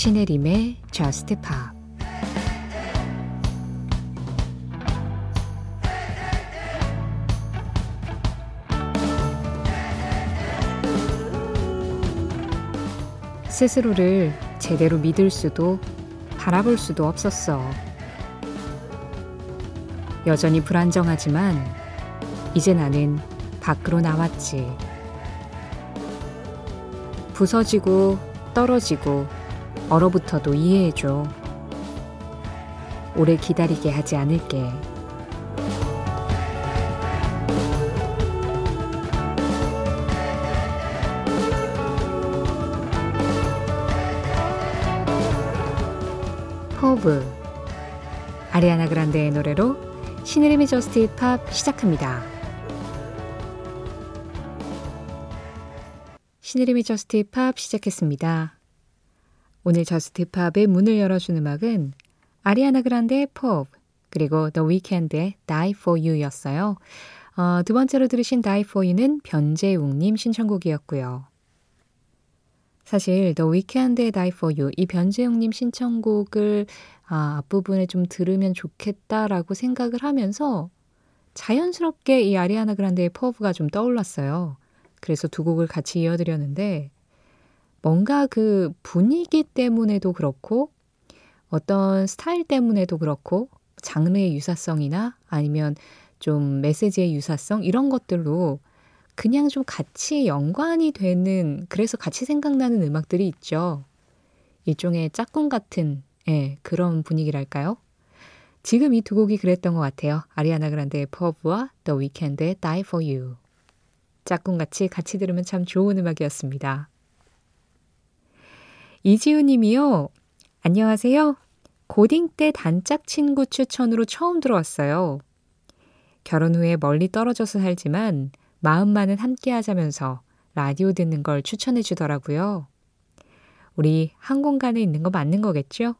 신혜림의 Just Pop 스스로를 제대로 믿을 수도 바라볼 수도 없었어. 여전히 불안정하지만 이제 나는 밖으로 나왔지. 부서지고 떨어지고 얼어붙어도 이해해줘. 오래 기다리게 하지 않을게. pov 아리아나 그란데의 노래로 신혜림의 Just Pop 시작합니다. 신혜림의 Just Pop 시작했습니다. 오늘 Just Pop의 문을 열어준 음악은 아리아나 그란데의 pov 그리고 The Weeknd의 Die For You였어요. 어, 두 번째로 들으신 Die For You는 변재웅님 신청곡이었고요. 사실 The Weeknd의 Die For You 이 변재웅님 신청곡을 아, 앞부분에 좀 들으면 좋겠다라고 생각을 하면서 자연스럽게 이 아리아나 그란데의 pov가 좀 떠올랐어요. 그래서 두 곡을 같이 이어드렸는데 뭔가 그 분위기 때문에도 그렇고 어떤 스타일 때문에도 그렇고 장르의 유사성이나 아니면 좀 메시지의 유사성 이런 것들로 그냥 좀 같이 연관이 되는 그래서 같이 생각나는 음악들이 있죠. 일종의 짝꿍 같은 예, 그런 분위기랄까요? 지금 이 두 곡이 그랬던 것 같아요. 아리아나 그란데의 퍼브와 The Weeknd의 Die For You. 짝꿍같이 같이 들으면 참 좋은 음악이었습니다. 이지우 님이요. 안녕하세요. 고딩 때 단짝 친구 추천으로 처음 들어왔어요. 결혼 후에 멀리 떨어져서 살지만 마음만은 함께 하자면서 라디오 듣는 걸 추천해 주더라고요. 우리 한 공간에 있는 거 맞는 거겠죠?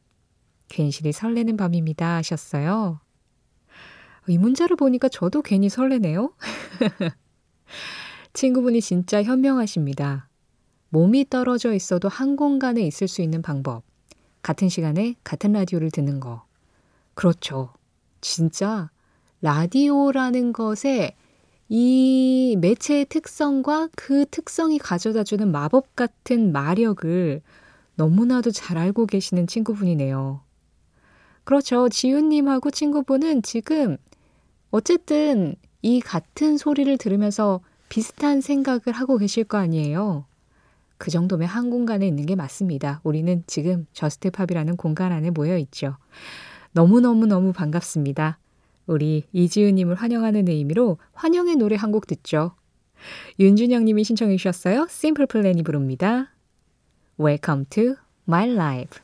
괜시리 설레는 밤입니다 하셨어요. 이 문자를 보니까 저도 괜히 설레네요. 친구분이 진짜 현명하십니다. 몸이 떨어져 있어도 한 공간에 있을 수 있는 방법. 같은 시간에 같은 라디오를 듣는 거. 그렇죠. 진짜 라디오라는 것에 이 매체의 특성과 그 특성이 가져다 주는 마법 같은 마력을 너무나도 잘 알고 계시는 친구분이네요. 그렇죠. 지훈님하고 친구분은 지금 어쨌든 이 같은 소리를 들으면서 비슷한 생각을 하고 계실 거 아니에요. 그 정도면 한 공간에 있는 게 맞습니다. 우리는 지금 JUST POP이라는 공간 안에 모여 있죠. 너무너무너무 반갑습니다. 우리 이지은님을 환영하는 의미로 환영의 노래 한 곡 듣죠. 윤준영 님이 신청해 주셨어요. Simple Plan이 부릅니다. Welcome to my life.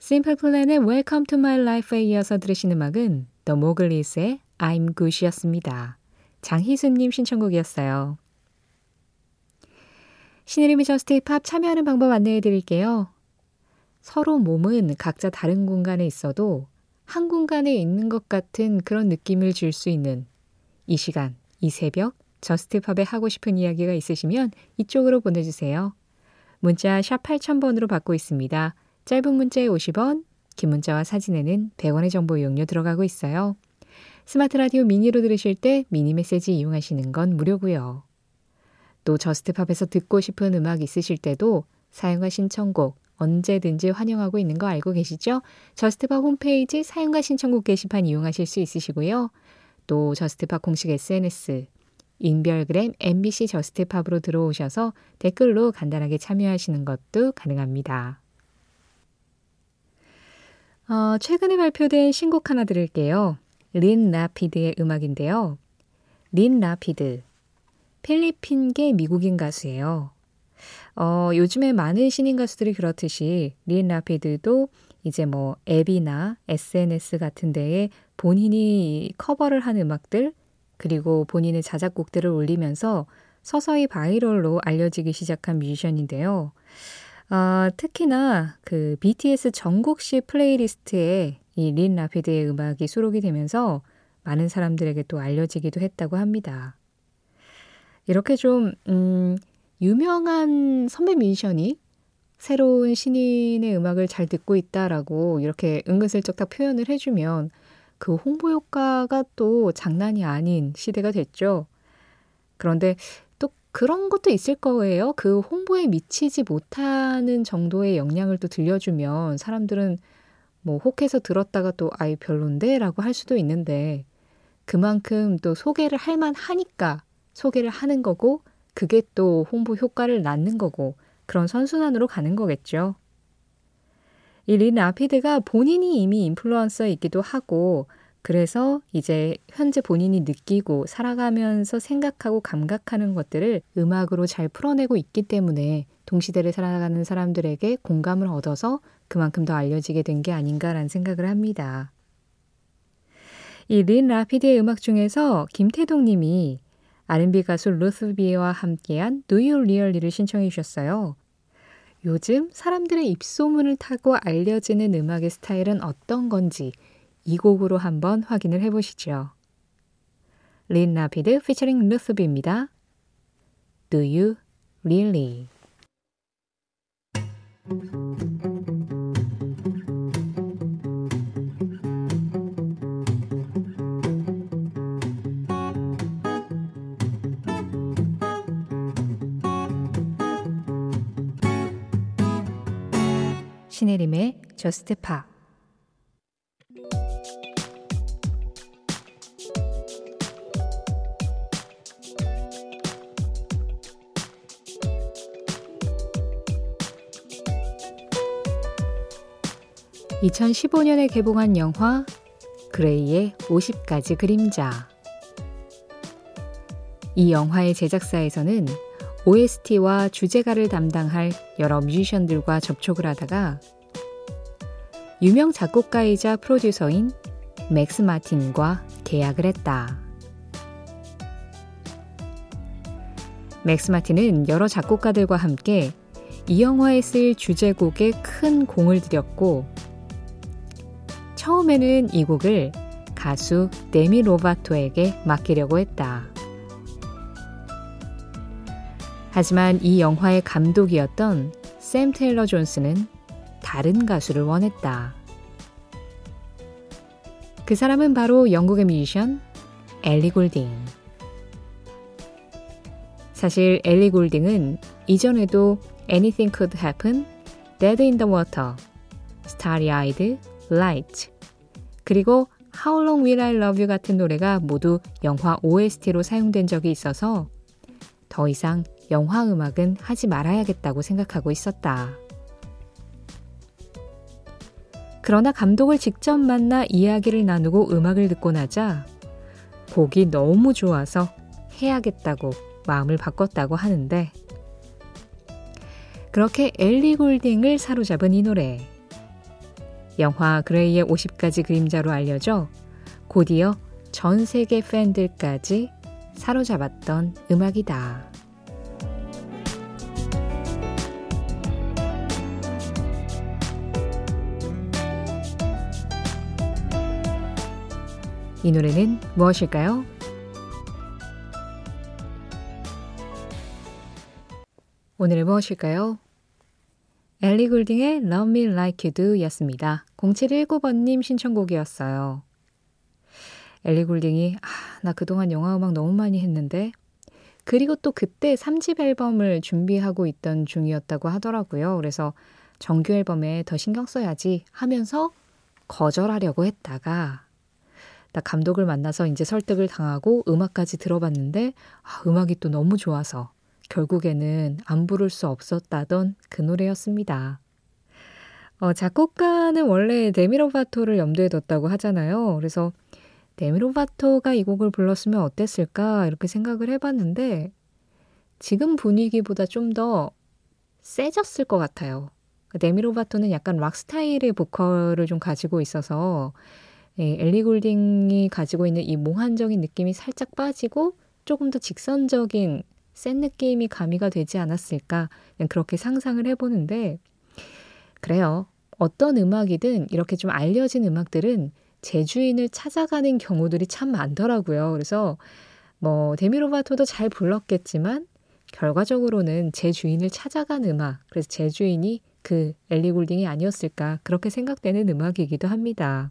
Simple Plan의 Welcome to my life에 이어서 들으신 음악은 The Mowgli's I'm Good이었습니다. 장희수님 신청곡이었어요. 신혜림의 JUST POP 참여하는 방법 안내해 드릴게요. 서로 몸은 각자 다른 공간에 있어도 한 공간에 있는 것 같은 그런 느낌을 줄 수 있는 이 시간, 이 새벽, JUST POP에 하고 싶은 이야기가 있으시면 이쪽으로 보내주세요. 문자 샵 8000번으로 받고 있습니다. 짧은 문자에 50원, 긴 문자와 사진에는 100원의 정보 이용료 들어가고 있어요. 스마트 라디오 미니로 들으실 때 미니 메시지 이용하시는 건 무료고요. 또 JUST POP에서 듣고 싶은 음악 있으실 때도 사연과 신청곡 언제든지 환영하고 있는 거 알고 계시죠? JUST POP 홈페이지 사연과 신청곡 게시판 이용하실 수 있으시고요. 또 JUST POP 공식 SNS 인별그램 MBC JUST POP으로 들어오셔서 댓글로 간단하게 참여하시는 것도 가능합니다. 어, 최근에 발표된 신곡 하나 들을게요. 린 라피드의 음악인데요. 린 라피드. 필리핀계 미국인 가수예요. 어, 요즘에 많은 신인 가수들이 그렇듯이 린 라피드도 이제 뭐 앱이나 SNS 같은 데에 본인이 커버를 한 음악들 그리고 본인의 자작곡들을 올리면서 서서히 viral로 알려지기 시작한 뮤지션인데요. 어, 특히나 그 BTS 정국 씨 playlist에 이 린 라피드의 음악이 수록이 되면서 많은 사람들에게 또 알려지기도 했다고 합니다. 이렇게 좀, 음, 유명한 선배 뮤지션이 새로운 신인의 음악을 잘 듣고 있다라고 이렇게 은근슬쩍 딱 표현을 해주면 그 홍보 효과가 또 장난이 아닌 시대가 됐죠. 그런데 또 그런 것도 있을 거예요. 그 홍보에 미치지 못하는 정도의 영향을 또 들려주면 사람들은 뭐 혹해서 들었다가 또 아이 별론데 라고 할 수도 있는데 그만큼 또 소개를 할 만하니까 소개를 하는 거고 그게 또 홍보 효과를 낳는 거고 그런 선순환으로 가는 거겠죠. 이 린 라피드가 본인이 이미 인플루언서이기도 하고 그래서 이제 현재 본인이 느끼고 살아가면서 생각하고 감각하는 것들을 음악으로 잘 풀어내고 있기 때문에 동시대를 살아가는 사람들에게 공감을 얻어서 그만큼 더 알려지게 된 게 아닌가라는 생각을 합니다. 이 린 라피드의 음악 중에서 김태동 님이 R&B 가수 루스비와 함께한 Do You Really를 신청해 주셨어요. 요즘 사람들의 입소문을 타고 알려지는 음악의 스타일은 어떤 건지 이 곡으로 한번 확인을 해보시죠. 린 라피드 피처링 루스비입니다. Do You Really? 신혜림의 저스트 파 (2015년에) 개봉한 영화 그레이의 50가지 그림자. 이 영화의 제작사에서는 OST와 주제가를 담당할 여러 뮤지션들과 접촉을 하다가 유명 작곡가이자 프로듀서인 맥스 마틴과 계약을 했다. 맥스 마틴은 여러 작곡가들과 함께 이 영화에 쓰일 주제곡에 큰 공을 들였고 처음에는 이 곡을 가수 데미 로바토에게 맡기려고 했다. 하지만 이 영화의 감독이었던 샘 테일러 존스는 다른 가수를 원했다. 그 사람은 바로 영국의 뮤지션 엘리 골딩. 사실 엘리 골딩은 이전에도 Anything Could Happen, Dead in the Water, Starry Eyed, Light, 그리고 How Long Will I Love You 같은 노래가 모두 영화 OST로 사용된 적이 있어서 더 이상 영화 음악은 하지 말아야겠다고 생각하고 있었다. 그러나 감독을 직접 만나 이야기를 나누고 음악을 듣고 나자 곡이 너무 좋아서 해야겠다고 마음을 바꿨다고 하는데 그렇게 엘리 골딩을 사로잡은 이 노래 영화 그레이의 50가지 그림자로 알려져 곧이어 전 세계 팬들까지 사로잡았던 음악이다. 이 노래는 무엇일까요? 오늘은 무엇일까요? 엘리 굴딩의 Love Me Like You Do 였습니다. 0719번님 신청곡이었어요. 엘리 굴딩이 아, 나 그동안 영화 음악 너무 많이 했는데 그리고 또 그때 3집 앨범을 준비하고 있던 중이었다고 하더라고요. 그래서 정규 앨범에 더 신경 써야지 하면서 거절하려고 했다가 나 감독을 만나서 이제 설득을 당하고 음악까지 들어봤는데 아, 음악이 또 너무 좋아서 결국에는 안 부를 수 없었다던 그 노래였습니다. 어, 작곡가는 원래 데미로바토를 염두에 뒀다고 하잖아요. 그래서 데미로바토가 이 곡을 불렀으면 어땠을까 이렇게 생각을 해봤는데 지금 분위기보다 좀 더 세졌을 것 같아요. 데미로바토는 약간 락 스타일의 보컬을 좀 가지고 있어서 예, 엘리 골딩이 가지고 있는 이 몽환적인 느낌이 살짝 빠지고 조금 더 직선적인 센 느낌이 가미가 되지 않았을까 그렇게 상상을 해보는데 그래요. 어떤 음악이든 이렇게 좀 알려진 음악들은 제 주인을 찾아가는 경우들이 참 많더라고요. 그래서 뭐 데미로바토도 잘 불렀겠지만 결과적으로는 제 주인을 찾아간 음악, 그래서 제 주인이 그 엘리 골딩이 아니었을까 그렇게 생각되는 음악이기도 합니다.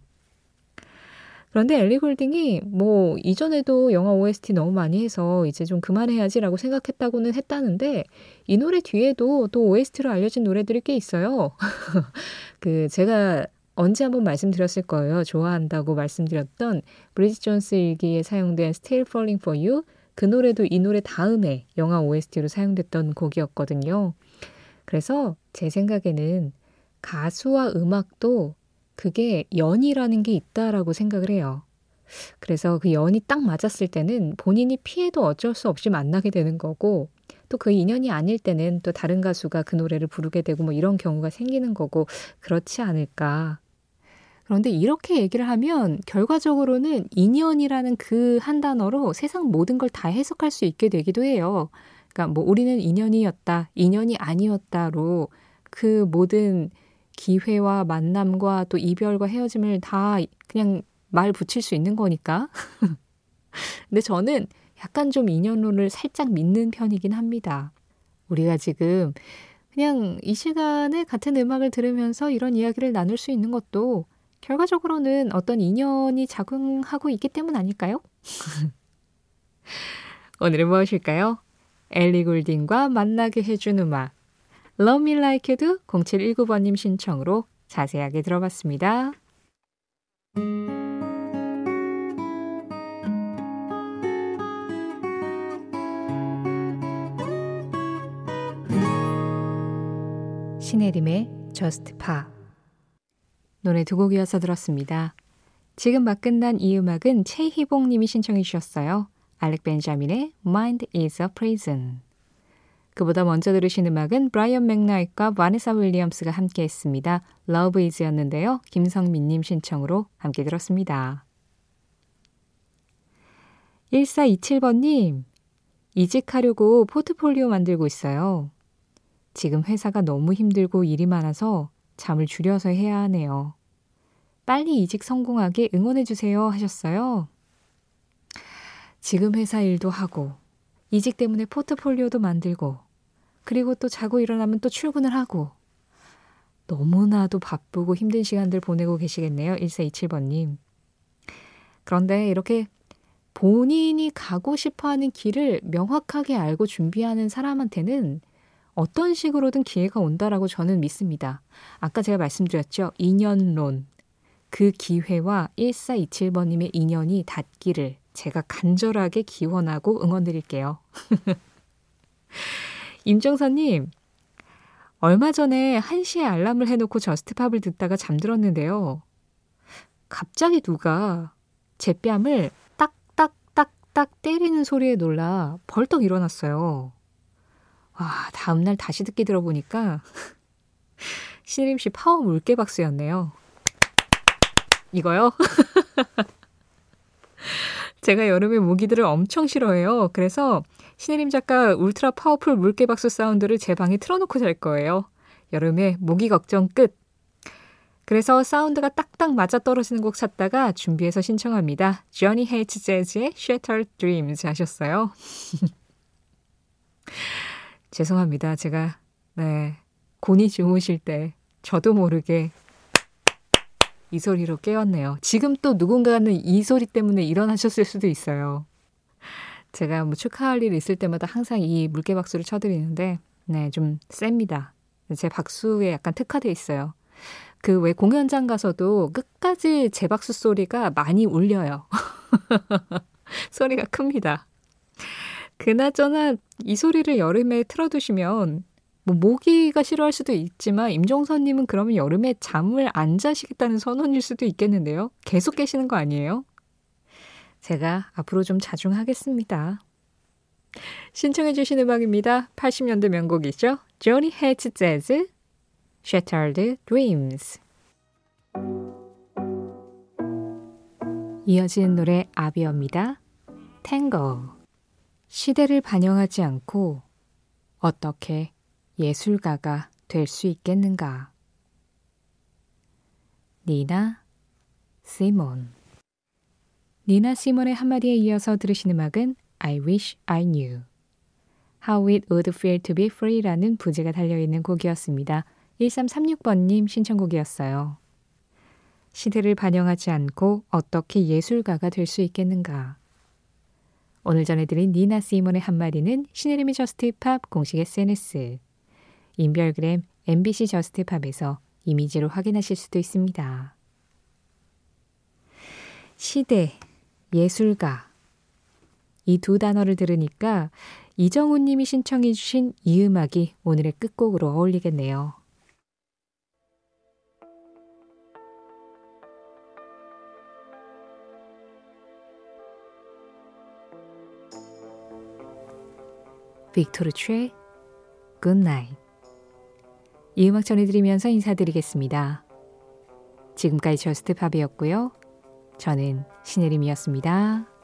그런데 엘리 골딩이 뭐 이전에도 영화 OST 너무 많이 해서 이제 좀 그만해야지라고 생각했다고는 했다는데 이 노래 뒤에도 또 OST로 알려진 노래들이 꽤 있어요. 그 제가 언제 한번 말씀드렸을 거예요. 좋아한다고 말씀드렸던 브리지 존스 일기에 사용된 Still Falling for You 그 노래도 이 노래 다음에 영화 OST로 사용됐던 곡이었거든요. 그래서 제 생각에는 가수와 음악도 그게 연이라는 게 있다라고 생각을 해요. 그래서 그 연이 딱 맞았을 때는 본인이 피해도 어쩔 수 없이 만나게 되는 거고 또 그 인연이 아닐 때는 또 다른 가수가 그 노래를 부르게 되고 뭐 이런 경우가 생기는 거고 그렇지 않을까. 그런데 이렇게 얘기를 하면 결과적으로는 인연이라는 그 한 단어로 세상 모든 걸 다 해석할 수 있게 되기도 해요. 그러니까 뭐 우리는 인연이었다, 인연이 아니었다로 그 모든 기회와 만남과 또 이별과 헤어짐을 다 그냥 말 붙일 수 있는 거니까. 근데 저는 약간 좀 인연론을 살짝 믿는 편이긴 합니다. 우리가 지금 그냥 이 시간에 같은 음악을 들으면서 이런 이야기를 나눌 수 있는 것도 결과적으로는 어떤 인연이 작용하고 있기 때문 아닐까요? 오늘은 무엇일까요? 엘리 골딩과 만나게 해준 음악. Love Me Like You 0719번님 신청으로 자세하게 들어봤습니다. 신혜림의 Just Pa 노래 두 곡 이어서 들었습니다. 지금 막 끝난 이 음악은 최희봉 님이 신청해 주셨어요. 알렉 벤자민의 Mind is a Prison 그보다 먼저 들으신 음악은 브라이언 맥나이트과 바네사 윌리엄스가 함께 했습니다. Love Is였는데요. 김성민님 신청으로 함께 들었습니다. 1427번님, 이직하려고 포트폴리오 만들고 있어요. 지금 회사가 너무 힘들고 일이 많아서 잠을 줄여서 해야 하네요. 빨리 이직 성공하게 응원해주세요 하셨어요. 지금 회사 일도 하고, 이직 때문에 포트폴리오도 만들고, 그리고 또 자고 일어나면 또 출근을 하고 너무나도 바쁘고 힘든 시간들 보내고 계시겠네요. 1427번님. 그런데 이렇게 본인이 가고 싶어 하는 길을 명확하게 알고 준비하는 사람한테는 어떤 식으로든 기회가 온다라고 저는 믿습니다. 아까 제가 말씀드렸죠. 인연론. 그 기회와 1427번님의 인연이 닿기를 제가 간절하게 기원하고 응원드릴게요. 임정선님, 얼마 전에 1시에 알람을 해놓고 저스트팝을 듣다가 잠들었는데요. 갑자기 누가 제 뺨을 딱딱딱딱 때리는 소리에 놀라 벌떡 일어났어요. 와, 다음날 다시 듣기 들어보니까 혜림 씨 파워 물개 박수였네요. 이거요? 제가 여름에 모기들을 엄청 싫어해요. 그래서 신혜림 작가 울트라 파워풀 물개박수 사운드를 제 방에 틀어놓고 잘 거예요. 여름에 모기 걱정 끝. 그래서 사운드가 딱딱 맞아 떨어지는 곡 찾다가 준비해서 신청합니다. Johnny Hates Jazz의 Shattered Dreams 하셨어요. 죄송합니다. 제가 네 곤이 주무실 때 저도 모르게 이 소리로 깨웠네요. 지금 또 누군가는 이 소리 때문에 일어나셨을 수도 있어요. 제가 뭐 축하할 일 있을 때마다 항상 이 물개 박수를 쳐드리는데, 네, 좀 셉니다. 제 박수에 약간 특화돼 있어요. 그 왜 공연장 가서도 끝까지 제 박수 소리가 많이 울려요. 소리가 큽니다. 그나저나 이 소리를 여름에 틀어두시면 뭐 모기가 싫어할 수도 있지만 임종선님은 그러면 여름에 잠을 안 자시겠다는 선언일 수도 있겠는데요. 계속 계시는 거 아니에요? 제가 앞으로 좀 자중하겠습니다. 신청해 주신 음악입니다. 80년대 명곡이죠. Johnny Hates Jazz, Shattered Dreams. 이어지는 노래 아비어입니다. 탱고. 시대를 반영하지 않고 어떻게 예술가가 될 수 있겠는가? 니나 시몬 니나 시몬의 한마디에 이어서 들으신 음악은 I Wish I Knew How It Would Feel to Be Free라는 부제가 달려있는 곡이었습니다. 1336번님 신청곡이었어요. 시대를 반영하지 않고 어떻게 예술가가 될 수 있겠는가. 오늘 전해드린 니나 시몬의 한마디는 신혜림의 JUST POP 공식 SNS, 인별그램 MBC JUST POP에서 이미지로 확인하실 수도 있습니다. 시대, 예술가. 이 두 단어를 들으니까 이정훈 님이 신청해 주신 이 음악이 오늘의 끝곡으로 어울리겠네요. 빅토르 최 Good Night 이 음악 전해드리면서 인사드리겠습니다. 지금까지 저스트팝이었고요. 저는 신혜림이었습니다.